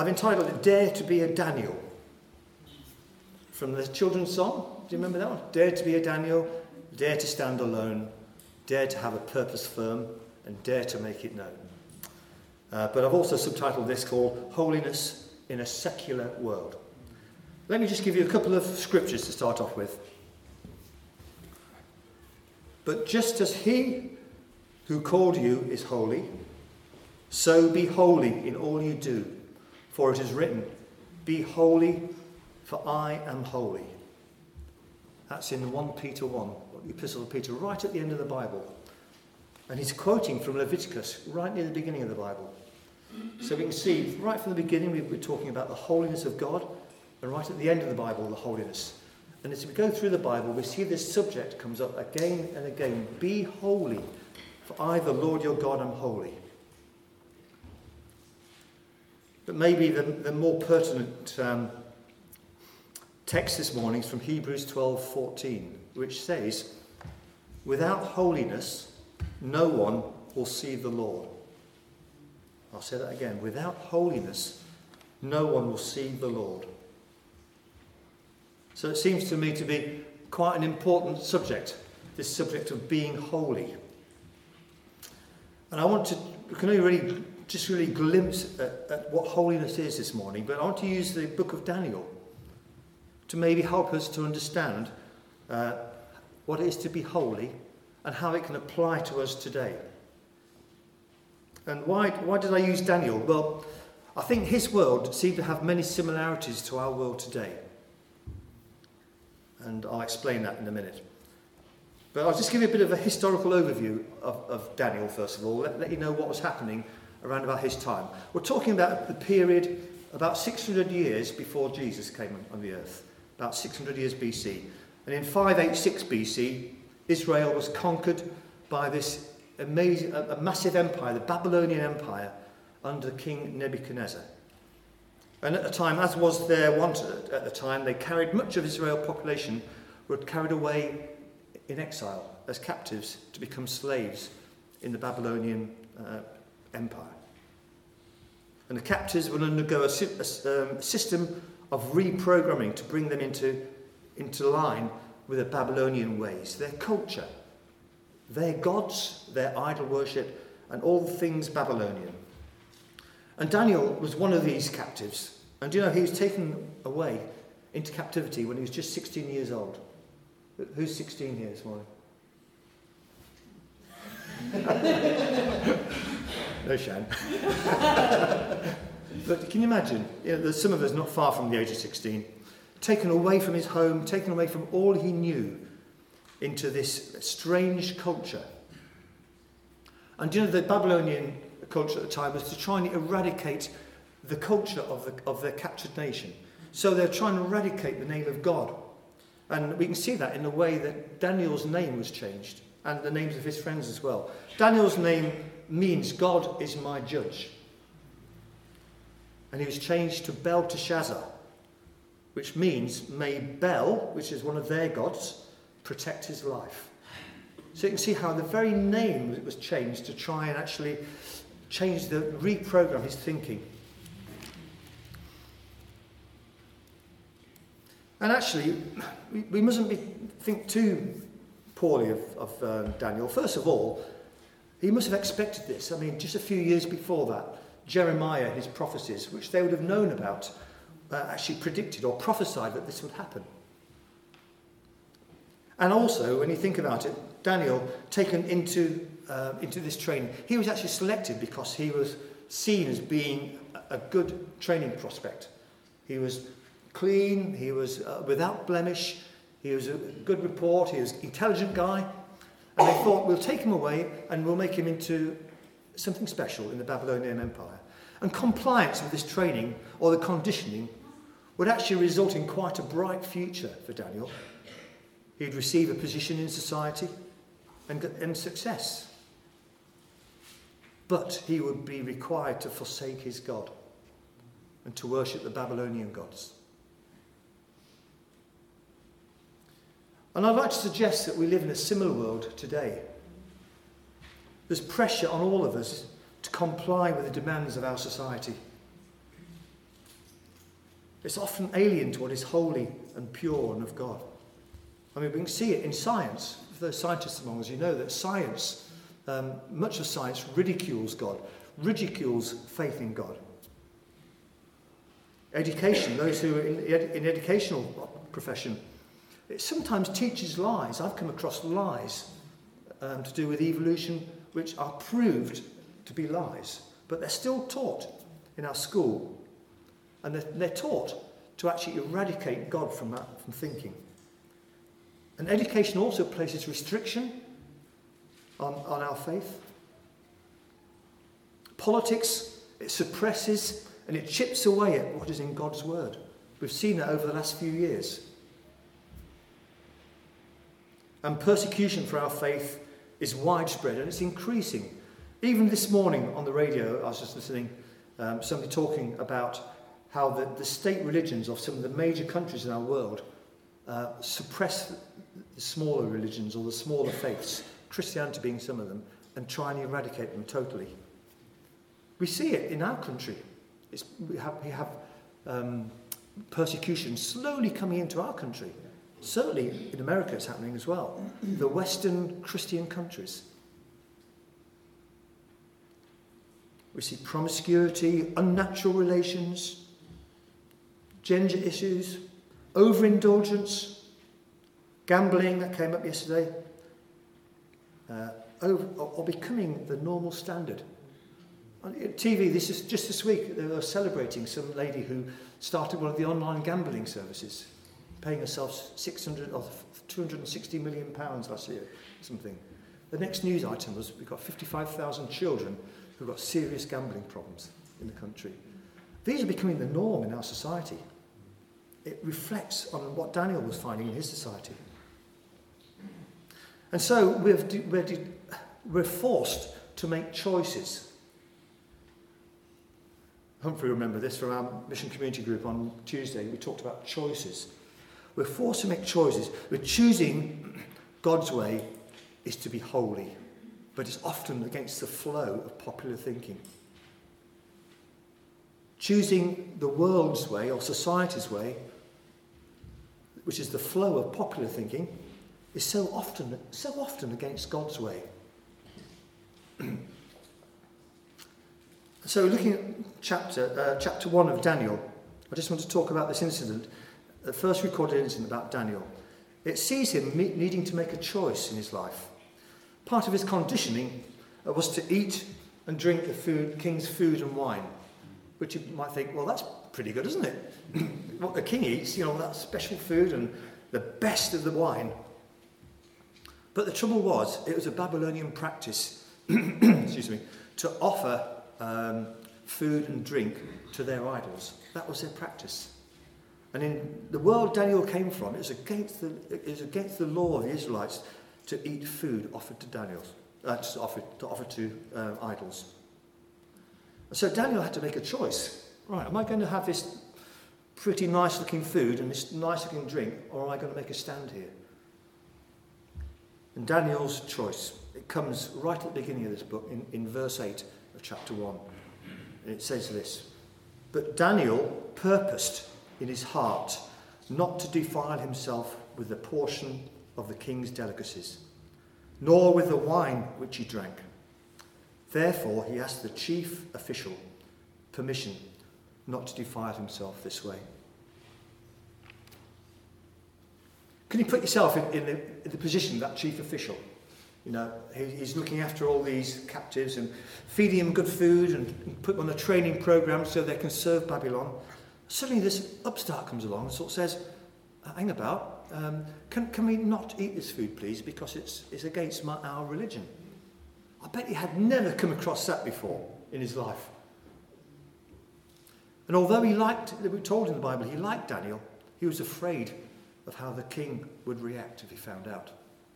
I've entitled it Dare to be a Daniel. From the children's song. Do you remember that one? Dare to be a Daniel, dare to stand alone, dare to have a purpose firm, and dare to make it known. Uh, but I've also subtitled this called Holiness in a Secular World. Let me just give you a couple of scriptures to start off with. But just as he who called you is holy, so be holy in all you do, for it is written, Be holy, for I am holy. That's in 1 Peter 1, the Epistle of Peter, right at the end of the Bible. And he's quoting from Leviticus, right near the beginning of the Bible. So we can see, right from the beginning, we were talking about the holiness of God, and right at the end of the Bible, the holiness. And as we go through the Bible, we see this subject comes up again and again Be holy, for I, the Lord your God, am holy. But maybe the, the more pertinent um, text this morning is from Hebrews 12 14, which says, Without holiness, no one will see the Lord. I'll say that again. Without holiness, no one will see the Lord. So it seems to me to be quite an important subject, this subject of being holy. And I want to, can only really, just really glimpse at, at what holiness is this morning, but I want to use the book of Daniel to maybe help us to understand uh, what it is to be holy and how it can apply to us today. And why, why did I use Daniel? Well, I think his world seemed to have many similarities to our world today. And I'll explain that in a minute. But I'll just give you a bit of a historical overview of, of Daniel, first of all, let, let you know what was happening around about his time. We're talking about the period about 600 years before Jesus came on, the earth, about 600 years BC. And in 586 BC, Israel was conquered by this amazing, a, a massive empire, the Babylonian Empire, under King Nebuchadnezzar. And at the time, as was their want at the time, they carried much of Israel's population were carried away in exile as captives to become slaves in the Babylonian uh, Empire. And the captives will undergo a, a um, system of reprogramming to bring them into, into line with the Babylonian ways, their culture, their gods, their idol worship, and all things Babylonian. And Daniel was one of these captives. And you know, he was taken away into captivity when he was just 16 years old. Who's 16 here this morning? no shame. but can you imagine? You know, some of us not far from the age of 16, taken away from his home, taken away from all he knew into this strange culture. And you know, the Babylonian culture at the time was to try and eradicate the culture of, the, of their captured nation. So they're trying to eradicate the name of God. And we can see that in the way that Daniel's name was changed and the names of his friends as well. Daniel's name means God is my judge. And he was changed to Belteshazzar, which means may Bel, which is one of their gods, protect his life. So you can see how the very name was changed to try and actually change the reprogram his thinking. And actually, we, mustn't be, think too poorly of, of um, Daniel. First of all, he must have expected this. I mean, just a few years before that, Jeremiah, his prophecies, which they would have known about, uh, actually predicted or prophesied that this would happen. And also, when you think about it, Daniel, taken into, uh, into this training, he was actually selected because he was seen as being a good training prospect. He was clean, he was uh, without blemish, he was a good report, he was an intelligent guy. And they thought, we'll take him away and we'll make him into something special in the Babylonian Empire. And compliance with this training or the conditioning would actually result in quite a bright future for Daniel. He'd receive a position in society and, and success. But he would be required to forsake his God and to worship the Babylonian gods. And I'd like to suggest that we live in a similar world today. There's pressure on all of us to comply with the demands of our society. It's often alien to what is holy and pure and of God. I mean, we can see it in science. For those scientists among us, you know that science, um, much of science ridicules God, ridicules faith in God. Education, those who are in, in educational profession, it sometimes teaches lies. I've come across lies um, to do with evolution which are proved to be lies, but they're still taught in our school. And they're, they're taught to actually eradicate God from, that, from thinking. And education also places restriction on, on our faith. Politics, it suppresses and it chips away at what is in God's word. We've seen that over the last few years. And persecution for our faith is widespread and it's increasing. Even this morning on the radio, I was just listening, um, somebody talking about how the, the state religions of some of the major countries in our world uh, suppress the smaller religions or the smaller faiths, Christianity being some of them, and try and eradicate them totally. We see it in our country. It's, we have, we have um, persecution slowly coming into our country. Certainly in America it's happening as well. The Western Christian countries. We see promiscuity, unnatural relations, gender issues, overindulgence, gambling that came up yesterday, uh, over, or becoming the normal standard. On TV, this is just this week, they were celebrating some lady who started one of the online gambling services paying herself 600 or 260 million pounds last year, something. The next news item was we've got 55,000 children who've got serious gambling problems in the country. These are becoming the norm in our society. It reflects on what Daniel was finding in his society. And so we're, forced to make choices. Humphrey remember this from our mission community group on Tuesday. We talked about choices. We're forced to make choices. We're choosing God's way is to be holy, but it's often against the flow of popular thinking. Choosing the world's way or society's way, which is the flow of popular thinking, is so often, so often against God's way. so, looking at chapter, uh, chapter 1 of Daniel, I just want to talk about this incident the first recorded incident about Daniel, it sees him needing to make a choice in his life. Part of his conditioning uh, was to eat and drink the food, king's food and wine, which you might think, well, that's pretty good, isn't it? what the king eats, you know, that special food and the best of the wine. But the trouble was, it was a Babylonian practice, excuse me, to offer um, food and drink to their idols. That was their practice. And in the world Daniel came from, it was against the, it was against the law of the Israelites to eat food offered to Daniel's, uh, to, offer, to offer to uh, idols. So Daniel had to make a choice. Right, am I going to have this pretty nice looking food and this nice looking drink, or am I going to make a stand here? And Daniel's choice, it comes right at the beginning of this book, in, in verse 8 of chapter 1. And it says this But Daniel purposed in his heart not to defile himself with the portion of the king's delicacies, nor with the wine which he drank. Therefore, he asked the chief official permission not to defile himself this way. Can you put yourself in, in, the, in the position of that chief official? You know, he, he's looking after all these captives and feeding them good food and put them on a training program so they can serve Babylon. Suddenly this upstart comes along and sort of says, uh, hang about, um, can, can we not eat this food, please, because it's, it's against my, our religion? I bet he had never come across that before in his life. And although he liked, we're told in the Bible, he liked Daniel, he was afraid of how the king would react if he found out.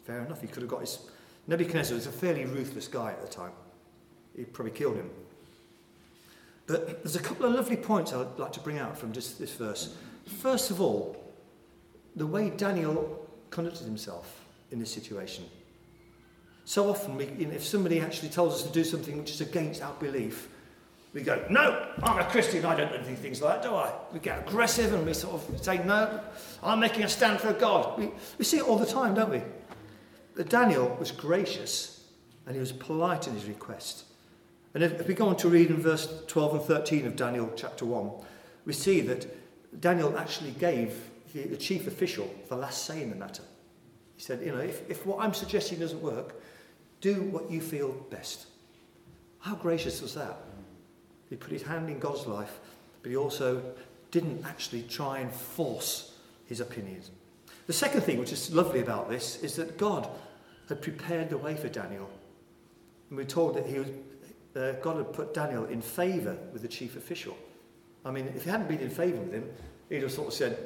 Fair enough, he could have got his... Nebuchadnezzar was a fairly ruthless guy at the time. He'd probably killed him. But there's a couple of lovely points I'd like to bring out from just this verse. First of all, the way Daniel conducted himself in this situation. So often, we, you know, if somebody actually tells us to do something which is against our belief, We go, no, I'm a Christian, I don't do things like that, do I? We get aggressive and we sort of say, no, I'm making a stand for God. We, we see it all the time, don't we? But Daniel was gracious and he was polite in his request. And if, if we go on to read in verse 12 and 13 of Daniel chapter 1, we see that Daniel actually gave the, the chief official the last say in the matter. He said, you know, if, if what I'm suggesting doesn't work, do what you feel best. How gracious was that? He put his hand in God's life, but he also didn't actually try and force his opinions. The second thing, which is lovely about this, is that God had prepared the way for Daniel. And we're told that he was, uh, God had put Daniel in favour with the chief official. I mean, if he hadn't been in favour with him, he'd have sort of said,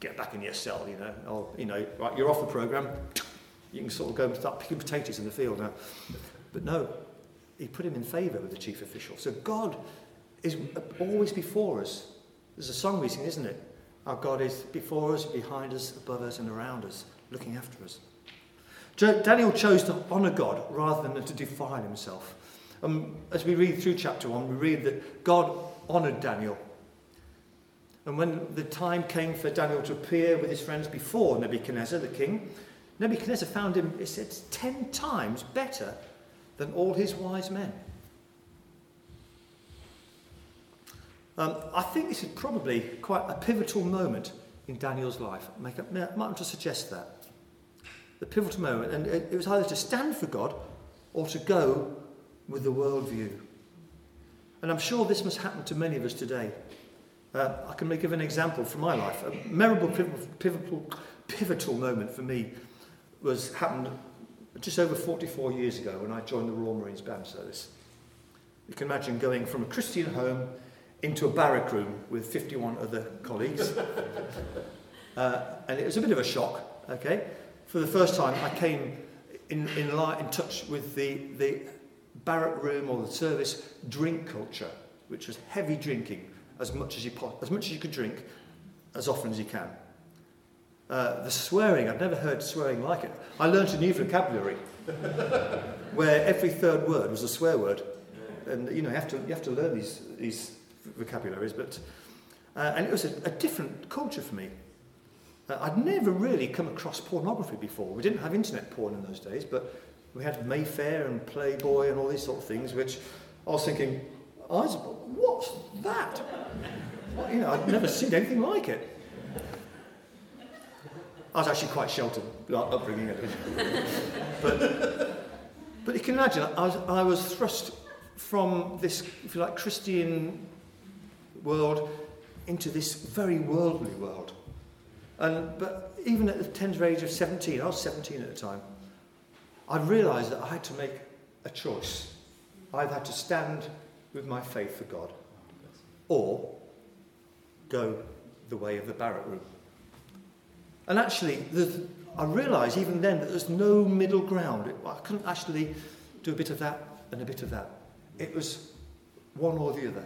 get back in your cell, you know, or, you know, right, you're off the programme, you can sort of go and start picking potatoes in the field now. But no, he put him in favour with the chief official. So God is always before us. There's a song we sing, isn't it? Our God is before us, behind us, above us, and around us, looking after us. Daniel chose to honour God rather than to defile himself. Um, as we read through chapter 1, we read that God honoured Daniel. And when the time came for Daniel to appear with his friends before Nebuchadnezzar, the king, Nebuchadnezzar found him, it says, ten times better than all his wise men. Um, I think this is probably quite a pivotal moment in Daniel's life. Make a, might want to suggest that. The pivotal moment. And it was either to stand for God or to go with the worldview. And I'm sure this must happen to many of us today. Uh, I can give an example from my life. A memorable, pivotal, pivotal moment for me was happened just over 44 years ago when I joined the Royal Marines Band Service. You can imagine going from a Christian home into a barrack room with 51 other colleagues. uh, and it was a bit of a shock, okay? For the first time, I came in, in, in touch with the, the barrack room or the service drink culture, which was heavy drinking as much as you, as much as you could drink, as often as you can. Uh, the swearing, I've never heard swearing like it. I learned a new vocabulary where every third word was a swear word. And you know, you have to, you have to learn these, these vocabularies, but, uh, and it was a, a different culture for me. Uh, I'd never really come across pornography before. We didn't have internet porn in those days, but we had Mayfair and Playboy and all these sort of things, which I was thinking, I was, what's that? Well, you know, I'd never seen anything like it. I was actually quite sheltered upbringing, but but you can imagine, I was, I was thrust from this, if you like, Christian world into this very worldly world. And, but even at the tender age of 17, I was 17 at the time, I realised that I had to make a choice. I had to stand with my faith for God or go the way of the barrack room. And actually, I realised even then that there's no middle ground. I couldn't actually do a bit of that and a bit of that. It was one or the other.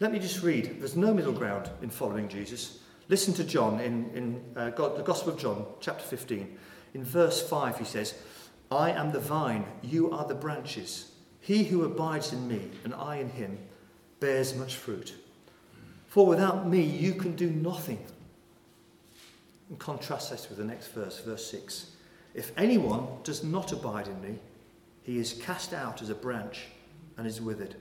Let me just read. There's no middle ground in following Jesus. Listen to John in, in uh, God, the Gospel of John, chapter 15. In verse 5, he says, I am the vine, you are the branches. He who abides in me and I in him bears much fruit. For without me you can do nothing. And contrast this with the next verse, verse 6. If anyone does not abide in me, he is cast out as a branch and is withered.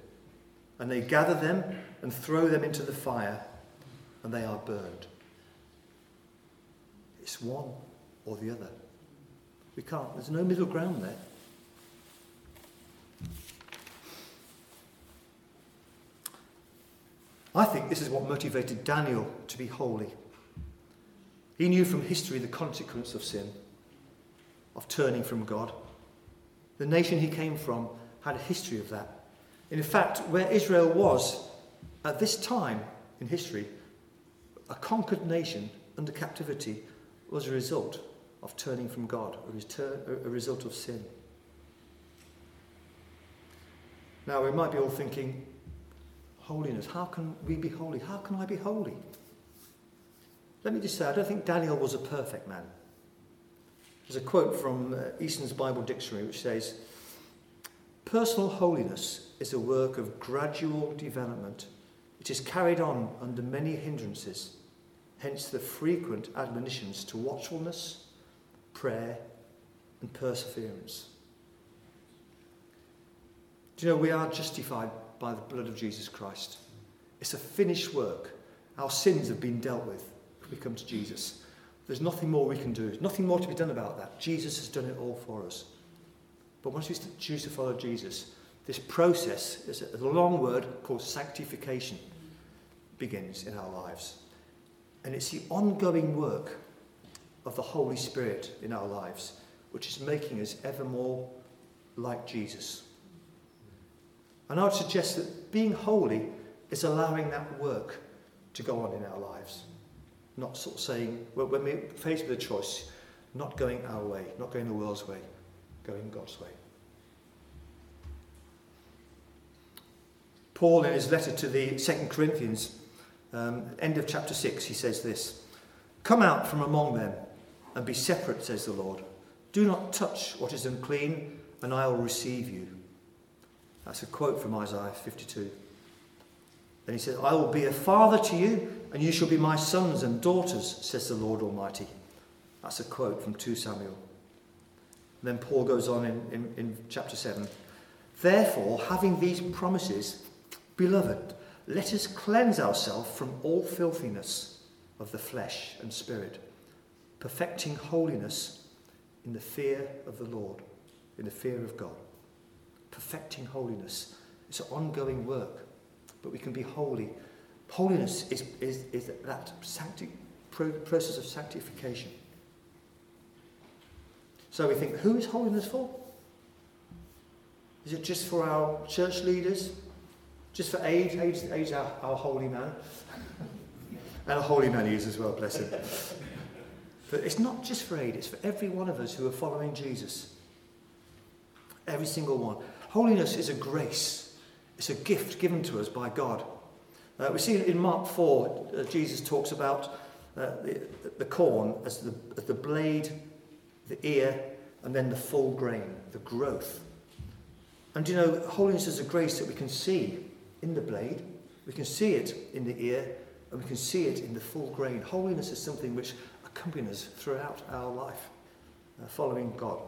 And they gather them and throw them into the fire, and they are burned. It's one or the other. We can't, there's no middle ground there. I think this is what motivated Daniel to be holy. He knew from history the consequence of sin, of turning from God. The nation he came from had a history of that. In fact, where Israel was at this time in history, a conquered nation under captivity was a result of turning from God, a, result of sin. Now, we might be all thinking, holiness. How can we be holy? How can I be holy? Let me just say, I don't think Daniel was a perfect man. There's a quote from uh, Easton's Bible Dictionary which says, personal holiness is a work of gradual development. It is carried on under many hindrances, hence the frequent admonitions to watchfulness, prayer, and perseverance. Do you know we are justified by the blood of Jesus Christ? It's a finished work. Our sins have been dealt with we come to Jesus. There's nothing more we can do. There's nothing more to be done about that. Jesus has done it all for us. But once we choose to follow Jesus, this process is a long word called sanctification begins in our lives. And it's the ongoing work of the Holy Spirit in our lives, which is making us ever more like Jesus. And I would suggest that being holy is allowing that work to go on in our lives. Not sort of saying, when we're faced with a choice, not going our way, not going the world's way, going God's way. Paul, in his letter to the Second Corinthians, um, end of chapter 6, he says this Come out from among them and be separate, says the Lord. Do not touch what is unclean, and I will receive you. That's a quote from Isaiah 52. Then he says, I will be a father to you, and you shall be my sons and daughters, says the Lord Almighty. That's a quote from 2 Samuel. then Paul goes on in, in, in chapter 7. Therefore, having these promises, beloved, let us cleanse ourselves from all filthiness of the flesh and spirit, perfecting holiness in the fear of the Lord, in the fear of God. Perfecting holiness. It's an ongoing work, but we can be holy. Holiness is, is, is that sancti- process of sanctification. So we think, who is holiness for? Is it just for our church leaders? Just for Ade? Ade's, Ade's our, our holy man. and a holy man he is as well, bless him. But it's not just for Ade, it's for every one of us who are following Jesus. Every single one. Holiness is a grace, it's a gift given to us by God. Uh, we see in Mark 4, uh, Jesus talks about uh, the, the corn as the, as the blade the ear, and then the full grain, the growth. And you know, holiness is a grace that we can see in the blade, we can see it in the ear, and we can see it in the full grain. Holiness is something which accompanies us throughout our life, uh, following God.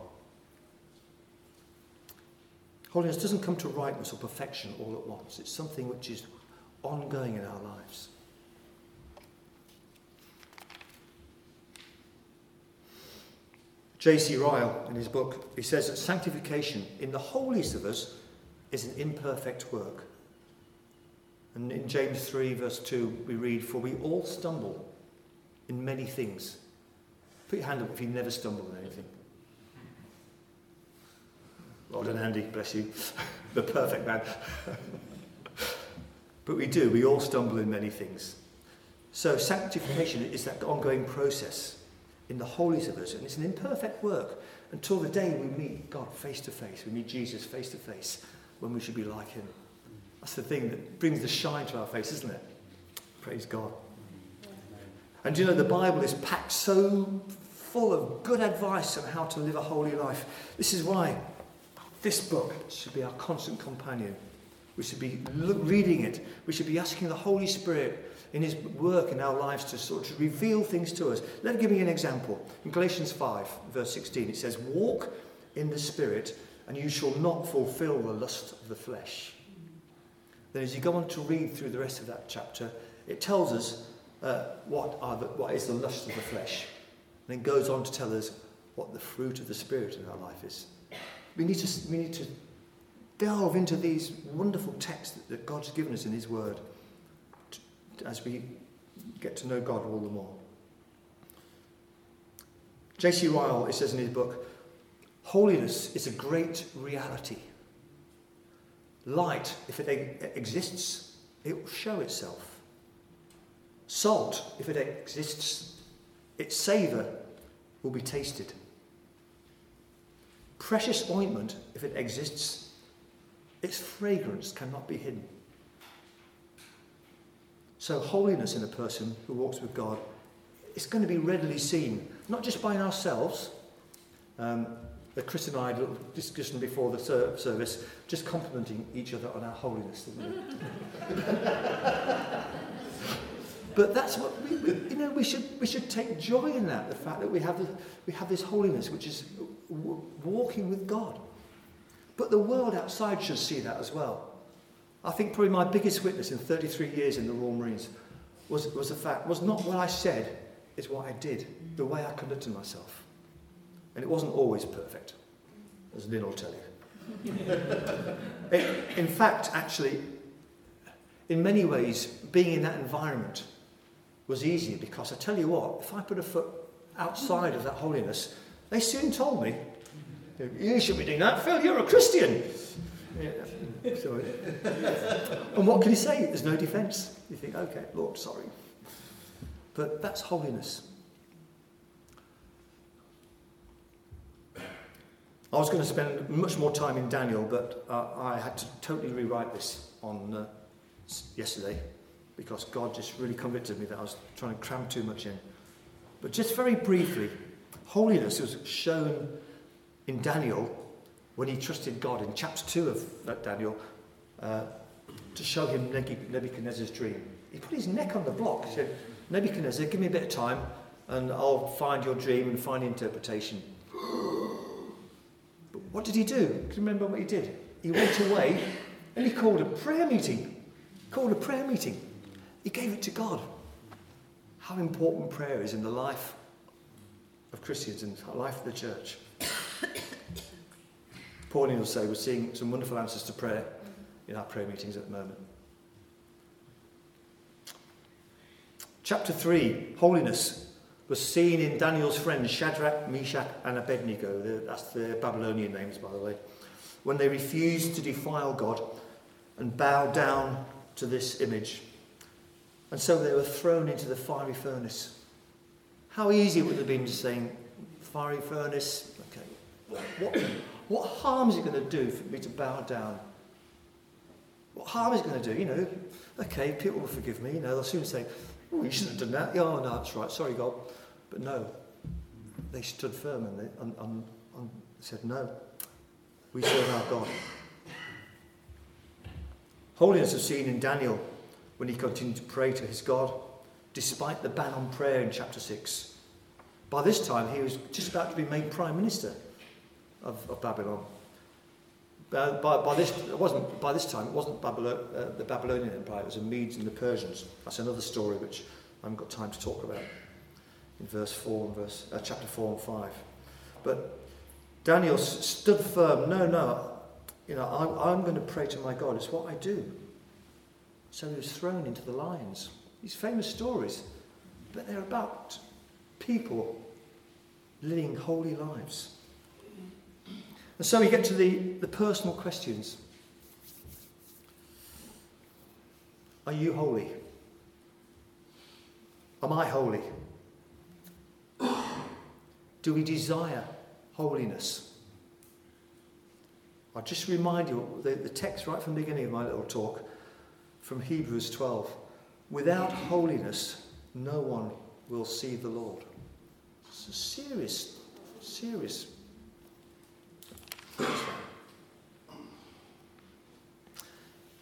Holiness doesn't come to rightness or perfection all at once. It's something which is ongoing in our lives. J.C. Ryle, in his book, he says that sanctification in the holiest of us is an imperfect work. And in James 3, verse 2, we read, For we all stumble in many things. Put your hand up if you never stumble in anything. Well done, Andy, bless you. the perfect man. but we do, we all stumble in many things. So sanctification is that ongoing process in the holies of us. And it's an imperfect work until the day we meet God face to face. We meet Jesus face to face when we should be like him. That's the thing that brings the shine to our face, isn't it? Praise God. And you know, the Bible is packed so full of good advice on how to live a holy life. This is why this book should be our constant companion. We should be reading it. We should be asking the Holy Spirit in his work in our lives to sort of reveal things to us. Let me give you an example. In Galatians 5, verse 16, it says, Walk in the Spirit, and you shall not fulfill the lust of the flesh. Then, as you go on to read through the rest of that chapter, it tells us uh, what, are the, what is the lust of the flesh. And then goes on to tell us what the fruit of the Spirit in our life is. We need to, we need to delve into these wonderful texts that, that God's given us in His Word as we get to know God all the more. J.C. Ryle, it says in his book, holiness is a great reality. Light, if it exists, it will show itself. Salt, if it exists, its savour will be tasted. Precious ointment, if it exists, its fragrance cannot be hidden. So, holiness in a person who walks with God is going to be readily seen, not just by ourselves, um, uh, Chris and I had a little discussion before the ser- service, just complimenting each other on our holiness, but that's what we, you know. We should we should take joy in that. The fact that we have the, we have this holiness, which is walking with God. But the world outside should see that as well. I think probably my biggest witness in 33 years in the Royal Marines was, was the fact, was not what I said, it's what I did, the way I conducted myself. And it wasn't always perfect, as Lynn will tell you. in fact, actually, in many ways, being in that environment was easier because I tell you what, if I put a foot outside of that holiness, they soon told me, you should be doing that, Phil, you're a Christian. Yeah. And what can you say? There's no defence. You think, okay, Lord, sorry. But that's holiness. I was going to spend much more time in Daniel, but uh, I had to totally rewrite this on uh, yesterday because God just really convicted me that I was trying to cram too much in. But just very briefly, holiness was shown in Daniel when he trusted God in chapter 2 of that Daniel uh, to show him Nebuchadnezzar's dream. He put his neck on the block. He said, Nebuchadnezzar, give me a bit of time and I'll find your dream and find the interpretation. but what did he do? Can you remember what he did? He went away and he called a prayer meeting. He called a prayer meeting. He gave it to God. How important prayer is in the life of Christians and the life of the church. Pauline will say we're seeing some wonderful answers to prayer in our prayer meetings at the moment. Chapter 3, Holiness, was seen in Daniel's friends Shadrach, Meshach, and Abednego. That's the Babylonian names, by the way. When they refused to defile God and bow down to this image. And so they were thrown into the fiery furnace. How easy it would have been to say, fiery furnace, okay, what, what harm is it going to do for me to bow down? What harm is it going to do? You know, okay, people will forgive me. You know, they'll soon say, oh, you shouldn't have done that. Oh, no, that's right. Sorry, God. But no, they stood firm and, they, and, and, and said, no, we serve our God. Holiness is seen in Daniel when he continued to pray to his God, despite the ban on prayer in chapter 6. By this time, he was just about to be made prime minister of, of Babylon. Uh, by, by, this, it wasn't, by this time, it wasn't Babylon, uh, the Babylonian Empire, it was the Medes and the Persians. That's another story which I haven't got time to talk about in verse 4 and verse, uh, chapter 4 and 5. But Daniel stood firm. No, no, you know, I, I'm going to pray to my God. It's what I do. So he was thrown into the lions. These famous stories, but they're about people living holy lives. And so we get to the, the personal questions. Are you holy? Am I holy? Do we desire holiness? I'll just remind you the, the text right from the beginning of my little talk from Hebrews 12. Without holiness, no one will see the Lord. It's a serious, serious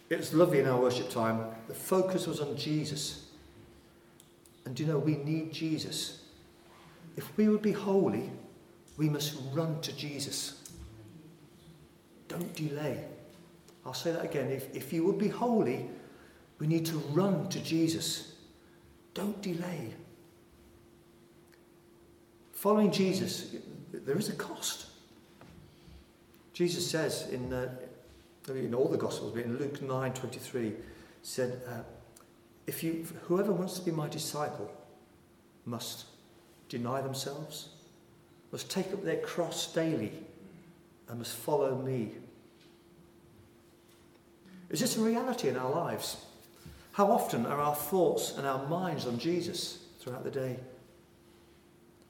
it was lovely in our worship time. The focus was on Jesus. And do you know, we need Jesus. If we would be holy, we must run to Jesus. Don't delay. I'll say that again. If, if you would be holy, we need to run to Jesus. Don't delay. Following Jesus, there is a cost. Jesus says in, uh, in all the Gospels, but in Luke 9:23, said, uh, "If you, whoever wants to be my disciple, must deny themselves, must take up their cross daily, and must follow me." Is this a reality in our lives? How often are our thoughts and our minds on Jesus throughout the day?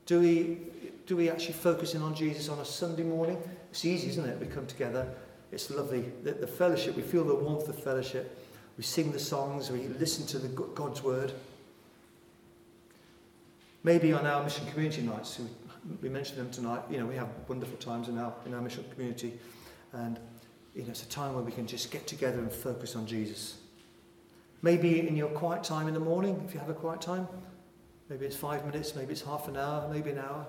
Do we, do we actually focus in on Jesus on a Sunday morning? It's easy, isn't it? We come together. It's lovely. The, the fellowship, we feel the warmth of fellowship. We sing the songs. We listen to the God's word. Maybe on our mission community nights, we we mentioned them tonight. You know, we have wonderful times in our, in our mission community. And, you know, it's a time where we can just get together and focus on Jesus. Maybe in your quiet time in the morning, if you have a quiet time. Maybe it's five minutes, maybe it's half an hour, maybe an hour.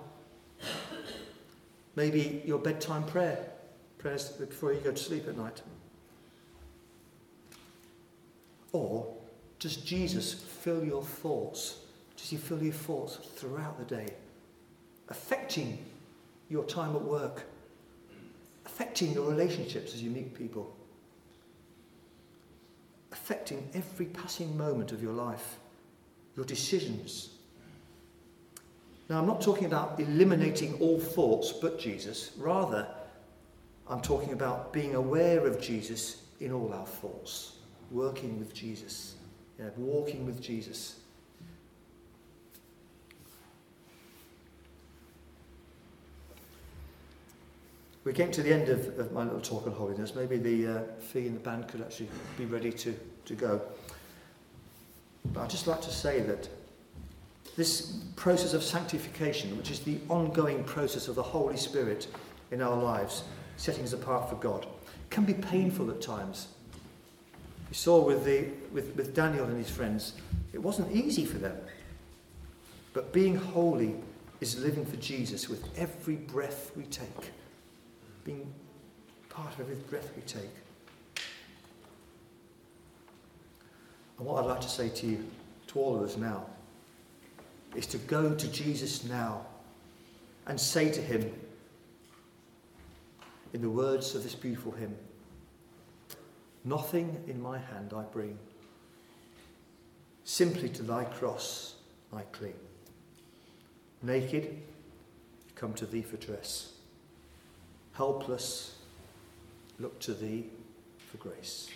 Maybe your bedtime prayer, prayers before you go to sleep at night. Or does Jesus fill your thoughts? Does he fill your thoughts throughout the day? Affecting your time at work, affecting your relationships as you meet people, affecting every passing moment of your life, your decisions. Now, I'm not talking about eliminating all thoughts but Jesus. Rather, I'm talking about being aware of Jesus in all our thoughts working with Jesus, you walking with Jesus. We came to the end of, of my little talk on holiness. Maybe the uh, fee and the band could actually be ready to, to go. But I'd just like to say that this process of sanctification, which is the ongoing process of the Holy Spirit in our lives, setting us apart for God, can be painful at times. We saw with, the, with, with Daniel and his friends, it wasn't easy for them. But being holy is living for Jesus with every breath we take, being part of every breath we take. And what I'd like to say to you, to all of us now, is to go to Jesus now and say to him, in the words of this beautiful hymn, Nothing in my hand I bring. Simply to thy cross I cling. Naked, come to thee for dress. Helpless, look to thee for grace.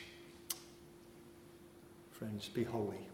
Friends, be holy.